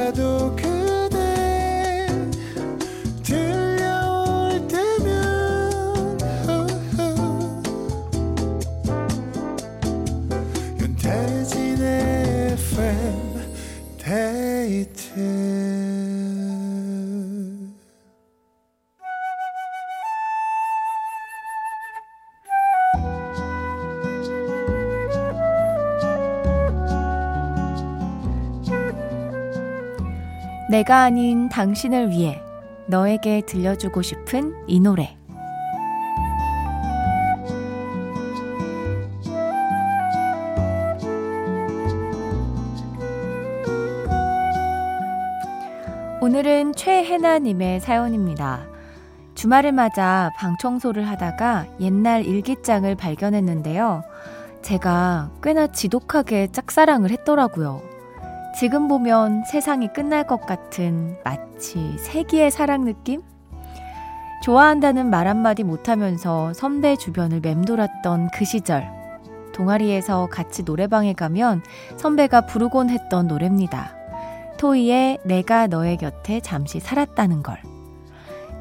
잠시 내가 아닌 당신을 위해 너에게 들려주고 싶은 이 노래. 오늘은 최혜나님의 사연입니다. 주말을 맞아 방 청소를 하다가 옛날 일기장을 발견했는데요. 제가 꽤나 지독하게 짝사랑을 했더라고요. 지금 보면 세상이 끝날 것 같은 마치 세기의 사랑 느낌? 좋아한다는 말 한마디 못하면서 선배 주변을 맴돌았던 그 시절. 동아리에서 같이 노래방에 가면 선배가 부르곤 했던 노래입니다. 토이의 내가 너의 곁에 잠시 살았다는 걸.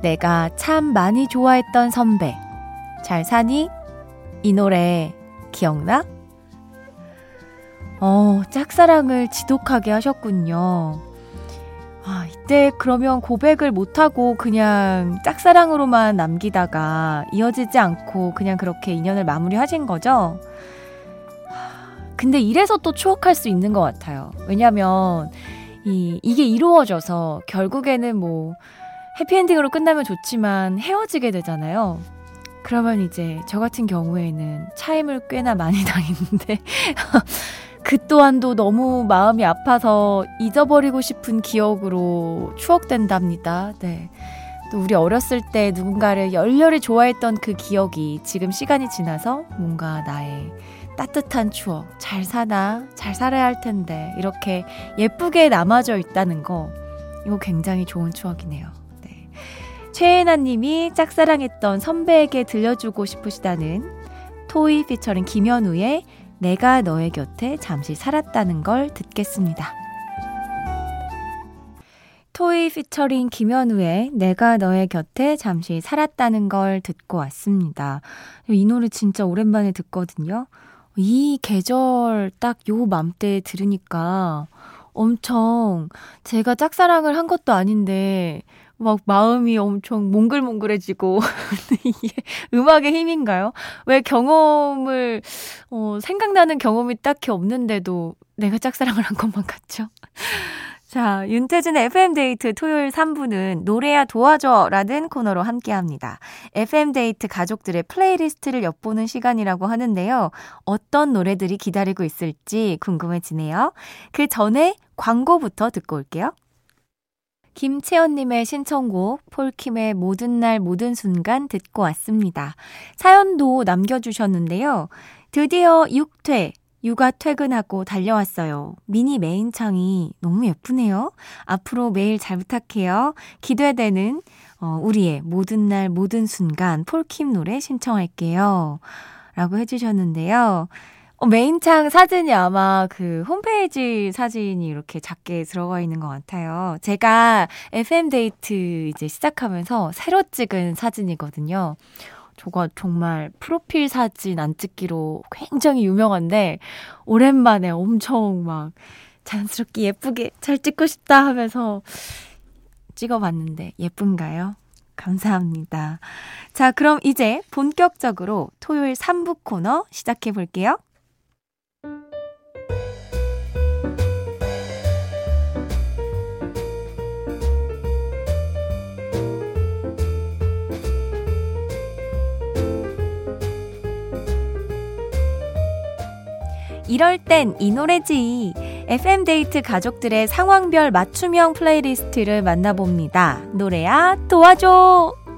내가 참 많이 좋아했던 선배. 잘 사니? 이 노래 기억나? 어, 짝사랑을 지독하게 하셨군요. 아, 이때 그러면 고백을 못하고 그냥 짝사랑으로만 남기다가 이어지지 않고 그냥 그렇게 인연을 마무리 하신 거죠? 근데 이래서 또 추억할 수 있는 것 같아요. 왜냐면, 이, 이게 이루어져서 결국에는 뭐, 해피엔딩으로 끝나면 좋지만 헤어지게 되잖아요. 그러면 이제 저 같은 경우에는 차임을 꽤나 많이 당했는데, 그 또한도 너무 마음이 아파서 잊어버리고 싶은 기억으로 추억된답니다. 네. 또 우리 어렸을 때 누군가를 열렬히 좋아했던 그 기억이 지금 시간이 지나서 뭔가 나의 따뜻한 추억, 잘 사나, 잘 살아야 할 텐데, 이렇게 예쁘게 남아져 있다는 거, 이거 굉장히 좋은 추억이네요. 네. 최애나 님이 짝사랑했던 선배에게 들려주고 싶으시다는 토이 피처링 김현우의 내가 너의 곁에 잠시 살았다는 걸 듣겠습니다. 토이 피처링 김현우의 내가 너의 곁에 잠시 살았다는 걸 듣고 왔습니다. 이 노래 진짜 오랜만에 듣거든요. 이 계절 딱 요 맘때 들으니까 엄청 제가 짝사랑을 한 것도 아닌데 막 마음이 엄청 몽글몽글해지고 이게 음악의 힘인가요? 왜 경험을 어, 생각나는 경험이 딱히 없는데도 내가 짝사랑을 한 것만 같죠? 자, 윤태진의 FM데이트 토요일 3부는 노래야 도와줘 라는 코너로 함께 합니다. FM데이트 가족들의 playlist를 엿보는 시간이라고 하는데요. 어떤 노래들이 기다리고 있을지 궁금해지네요. 그 전에 광고부터 듣고 올게요. 김채연님의 신청곡 폴킴의 모든 날 모든 순간 듣고 왔습니다. 사연도 남겨주셨는데요. 드디어 6퇴 육아 퇴근하고 달려왔어요. 미니 메인창이 너무 예쁘네요. 앞으로 매일 잘 부탁해요. 기대되는 어, 우리의 모든 날 모든 순간 폴킴 노래 신청할게요. 라고 해주셨는데요. 어, 메인창 사진이 아마 그 홈페이지 사진이 이렇게 작게 들어가 있는 것 같아요. 제가 FM데이트 이제 시작하면서 새로 찍은 사진이거든요. 저가 정말 프로필 사진 안 찍기로 굉장히 유명한데, 오랜만에 엄청 막 자연스럽게 예쁘게 잘 찍고 싶다 하면서 찍어봤는데, 예쁜가요? 감사합니다. 자, 그럼 이제 본격적으로 토요일 3부 코너 시작해 볼게요. 이럴 땐 이 노래지. FM데이트 가족들의 상황별 맞춤형 playlist를 만나봅니다. 노래야 도와줘!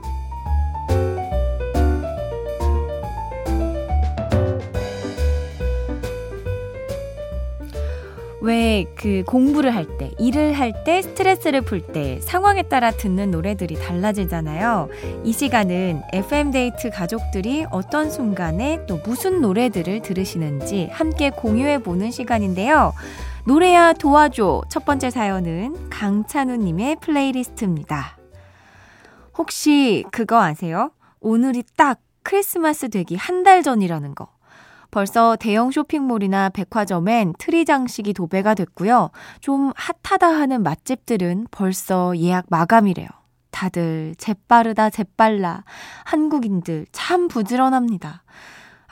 왜 그 공부를 할 때, 일을 할 때, 스트레스를 풀 때 상황에 따라 듣는 노래들이 달라지잖아요. 이 시간은 FM데이트 가족들이 어떤 순간에 또 무슨 노래들을 들으시는지 함께 공유해 보는 시간인데요. 노래야 도와줘. 첫 번째 사연은 강찬우님의 playlist입니다. 혹시 그거 아세요? 오늘이 딱 크리스마스 되기 한 달 전이라는 거. 벌써 대형 쇼핑몰이나 백화점엔 트리 장식이 도배가 됐고요. 좀 hot하다 하는 맛집들은 벌써 예약 마감이래요. 다들 재빠르다 재빨라. 한국인들 참 부지런합니다.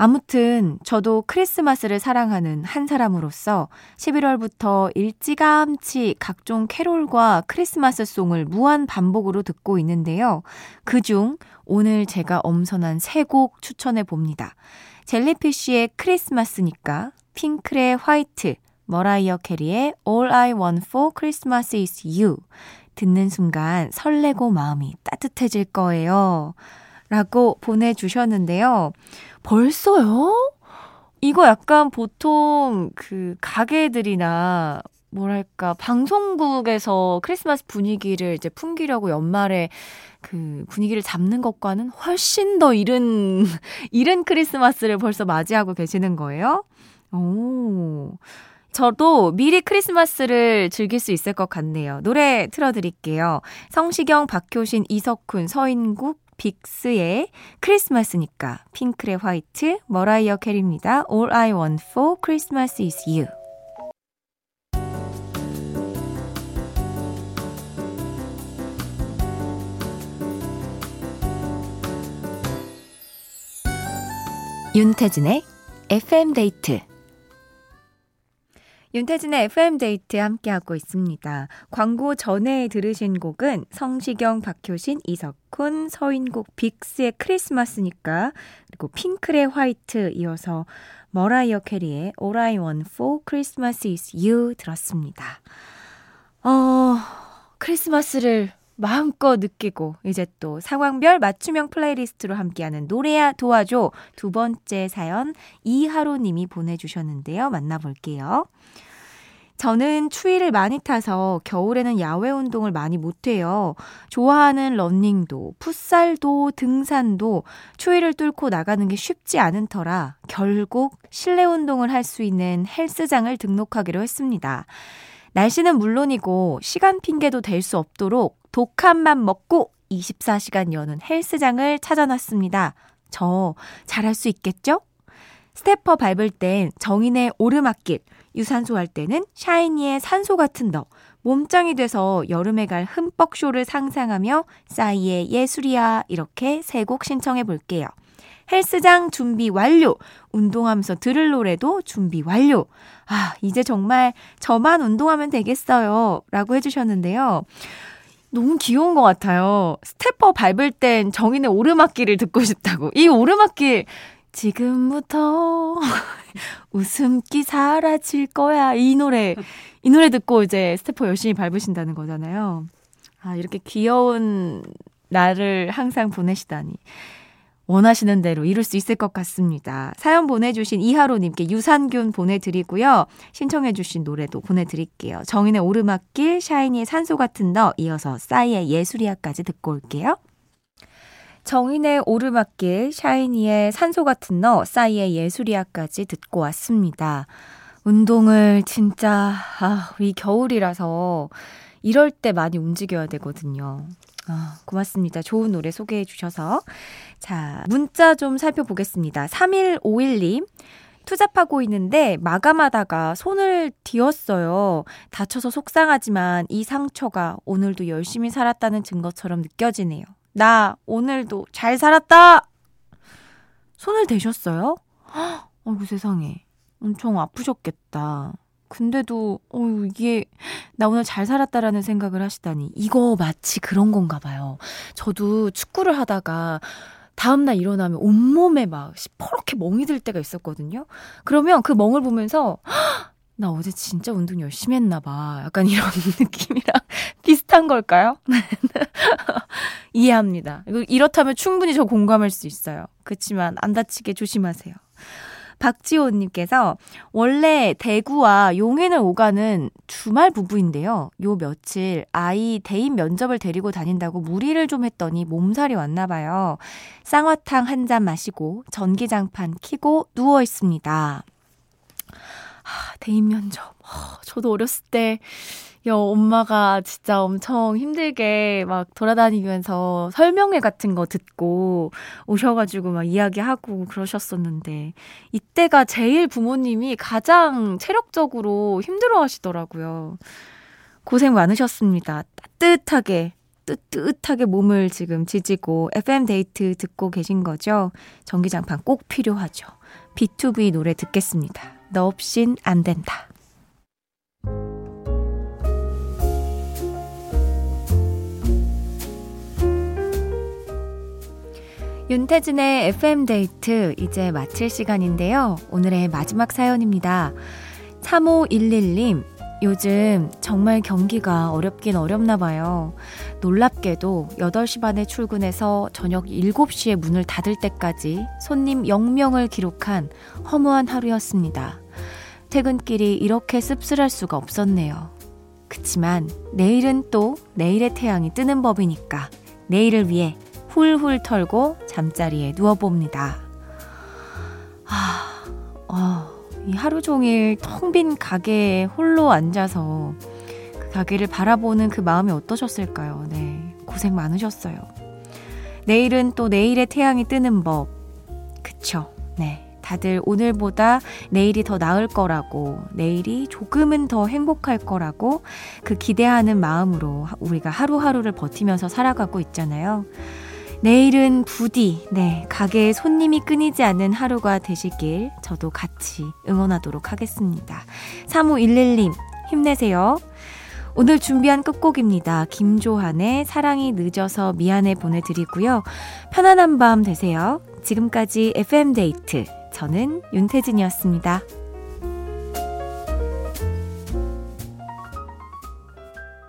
아무튼 저도 크리스마스를 사랑하는 한 사람으로서 11월부터 일찌감치 각종 캐롤과 크리스마스 song을 무한 반복으로 듣고 있는데요. 그중 오늘 제가 엄선한 세 곡 추천해 봅니다. 젤리피쉬의 크리스마스니까, 핑클의 화이트, 머라이어 캐리의 All I Want for Christmas is You. 듣는 순간 설레고 마음이 따뜻해질 거예요. 라고 보내주셨는데요. 벌써요? 이거 약간 보통 그 가게들이나 뭐랄까 방송국에서 크리스마스 분위기를 이제 풍기려고 연말에 그 분위기를 잡는 것과는 훨씬 더 이른 이른 크리스마스를 벌써 맞이하고 계시는 거예요. 오. 저도 미리 크리스마스를 즐길 수 있을 것 같네요. 노래 틀어드릴게요. 성시경, 박효신, 이석훈, 서인국, 빅스의 크리스마스니까, 핑클의 White, 머라이어 캐리입니다. All I Want for Christmas is You. 윤태진의 FM데이트 윤태진의 FM데이트 함께하고 있습니다. 광고 전에 들으신 곡은 성시경, 박효신, 이석훈, 서인국, 빅스의 크리스마스니까 그리고 핑클의 White 이어서 머라이어 캐리의 All I Want for Christmas is You 들었습니다. 어, 크리스마스를 마음껏 느끼고 이제 또 상황별 맞춤형 playlist로 함께하는 노래야 도와줘 두 번째 사연 이하로 님이 보내주셨는데요. 만나볼게요. 저는 추위를 많이 타서 겨울에는 야외 운동을 많이 못해요. 좋아하는 러닝도, 풋살도, 등산도 추위를 뚫고 나가는 게 쉽지 않은 터라 결국 실내 운동을 할 수 있는 헬스장을 등록하기로 했습니다. 날씨는 물론이고 시간 핑계도 댈 수 없도록 독한 맘 먹고 24시간 여는 헬스장을 찾아놨습니다. 저 잘할 수 있겠죠? stepper 밟을 땐 정인의 오르막길, 유산소 할 때는 샤이니의 산소 같은 너, 몸짱이 돼서 여름에 갈 흠뻑 쇼를 상상하며 싸이의 예술이야 이렇게 세 곡 신청해 볼게요. 헬스장 준비 완료. 운동하면서 들을 노래도 준비 완료. 아, 이제 정말 저만 운동하면 되겠어요. 라고 해주셨는데요. 너무 귀여운 것 같아요. stepper 밟을 땐 정인의 오르막길을 듣고 싶다고. 이 오르막길, 지금부터 웃음기 사라질 거야. 이 노래, 이 노래 듣고 이제 stepper 열심히 밟으신다는 거잖아요. 아, 이렇게 귀여운 나를 항상 보내시다니. 원하시는 대로 이룰 수 있을 것 같습니다. 사연 보내주신 이하로님께 유산균 보내드리고요. 신청해주신 노래도 보내드릴게요. 정인의 오르막길, 샤이니의 산소 같은 너, 이어서 싸이의 예술이야까지 듣고 올게요. 정인의 오르막길, 샤이니의 산소 같은 너, 싸이의 예술이야까지 듣고 왔습니다. 운동을 진짜, 아, 우리 겨울이라서 이럴 때 많이 움직여야 되거든요. 아, 고맙습니다. 좋은 노래 소개해 주셔서. 자, 문자 좀 살펴보겠습니다. 3151님. 투잡하고 있는데 마감하다가 손을 뒤었어요. 다쳐서 속상하지만 이 상처가 오늘도 열심히 살았다는 증거처럼 느껴지네요. 나 오늘도 잘 살았다! 손을 대셨어요? 어이구 세상에. 엄청 아프셨겠다. 근데도 어 이게 나 오늘 잘 살았다라는 생각을 하시다니 이거 마치 그런 건가 봐요. 저도 축구를 하다가 다음날 일어나면 온몸에 막 시퍼렇게 멍이 들 때가 있었거든요. 그러면 그 멍을 보면서, 나 어제 진짜 운동 열심히 했나 봐. 약간 이런 느낌이랑 비슷한 걸까요? 이해합니다. 이렇다면 충분히 저 공감할 수 있어요. 그렇지만 안 다치게 조심하세요. 박지호님께서 원래 대구와 용인을 오가는 주말 부부인데요. 요 며칠 아이 대인 면접을 데리고 다닌다고 무리를 좀 했더니 몸살이 왔나 봐요. 쌍화탕 한 잔 마시고 전기장판 키고 누워 있습니다. 하, 대인 면접. 하, 저도 어렸을 때 야, 엄마가 진짜 엄청 힘들게 막 돌아다니면서 설명회 같은 거 듣고 오셔가지고 막 이야기하고 그러셨었는데, 이때가 제일 부모님이 가장 체력적으로 힘들어 하시더라고요. 고생 많으셨습니다. 따뜻하게, 뜨뜻하게 몸을 지금 지지고 FM데이트 듣고 계신 거죠? 전기장판 꼭 필요하죠. B2B 노래 듣겠습니다. 너 없인 안 된다. 윤태진의 FM데이트 이제 마칠 시간인데요. 오늘의 마지막 사연입니다. 3511님, 요즘 정말 경기가 어렵긴 어렵나 봐요. 놀랍게도 8시 반에 출근해서 저녁 7시에 문을 닫을 때까지 손님 0명을 기록한 허무한 하루였습니다. 퇴근길이 이렇게 씁쓸할 수가 없었네요. 그치만 내일은 또 내일의 태양이 뜨는 법이니까 내일을 위해 훌훌 털고 잠자리에 누워봅니다. 아, 어, 이 하루 종일 텅 빈 가게에 홀로 앉아서 그 가게를 바라보는 그 마음이 어떠셨을까요? 네, 고생 많으셨어요. 내일은 또 내일의 태양이 뜨는 법. 그쵸. 네. 다들 오늘보다 내일이 더 나을 거라고, 내일이 조금은 더 행복할 거라고 그 기대하는 마음으로 우리가 하루하루를 버티면서 살아가고 있잖아요. 내일은 부디, 네, 가게에 손님이 끊이지 않는 하루가 되시길 저도 같이 응원하도록 하겠습니다. 3511님, 힘내세요. 오늘 준비한 끝곡입니다. 김조한의 사랑이 늦어서 미안해 보내드리고요. 편안한 밤 되세요. 지금까지 FM데이트. 저는 윤태진이었습니다.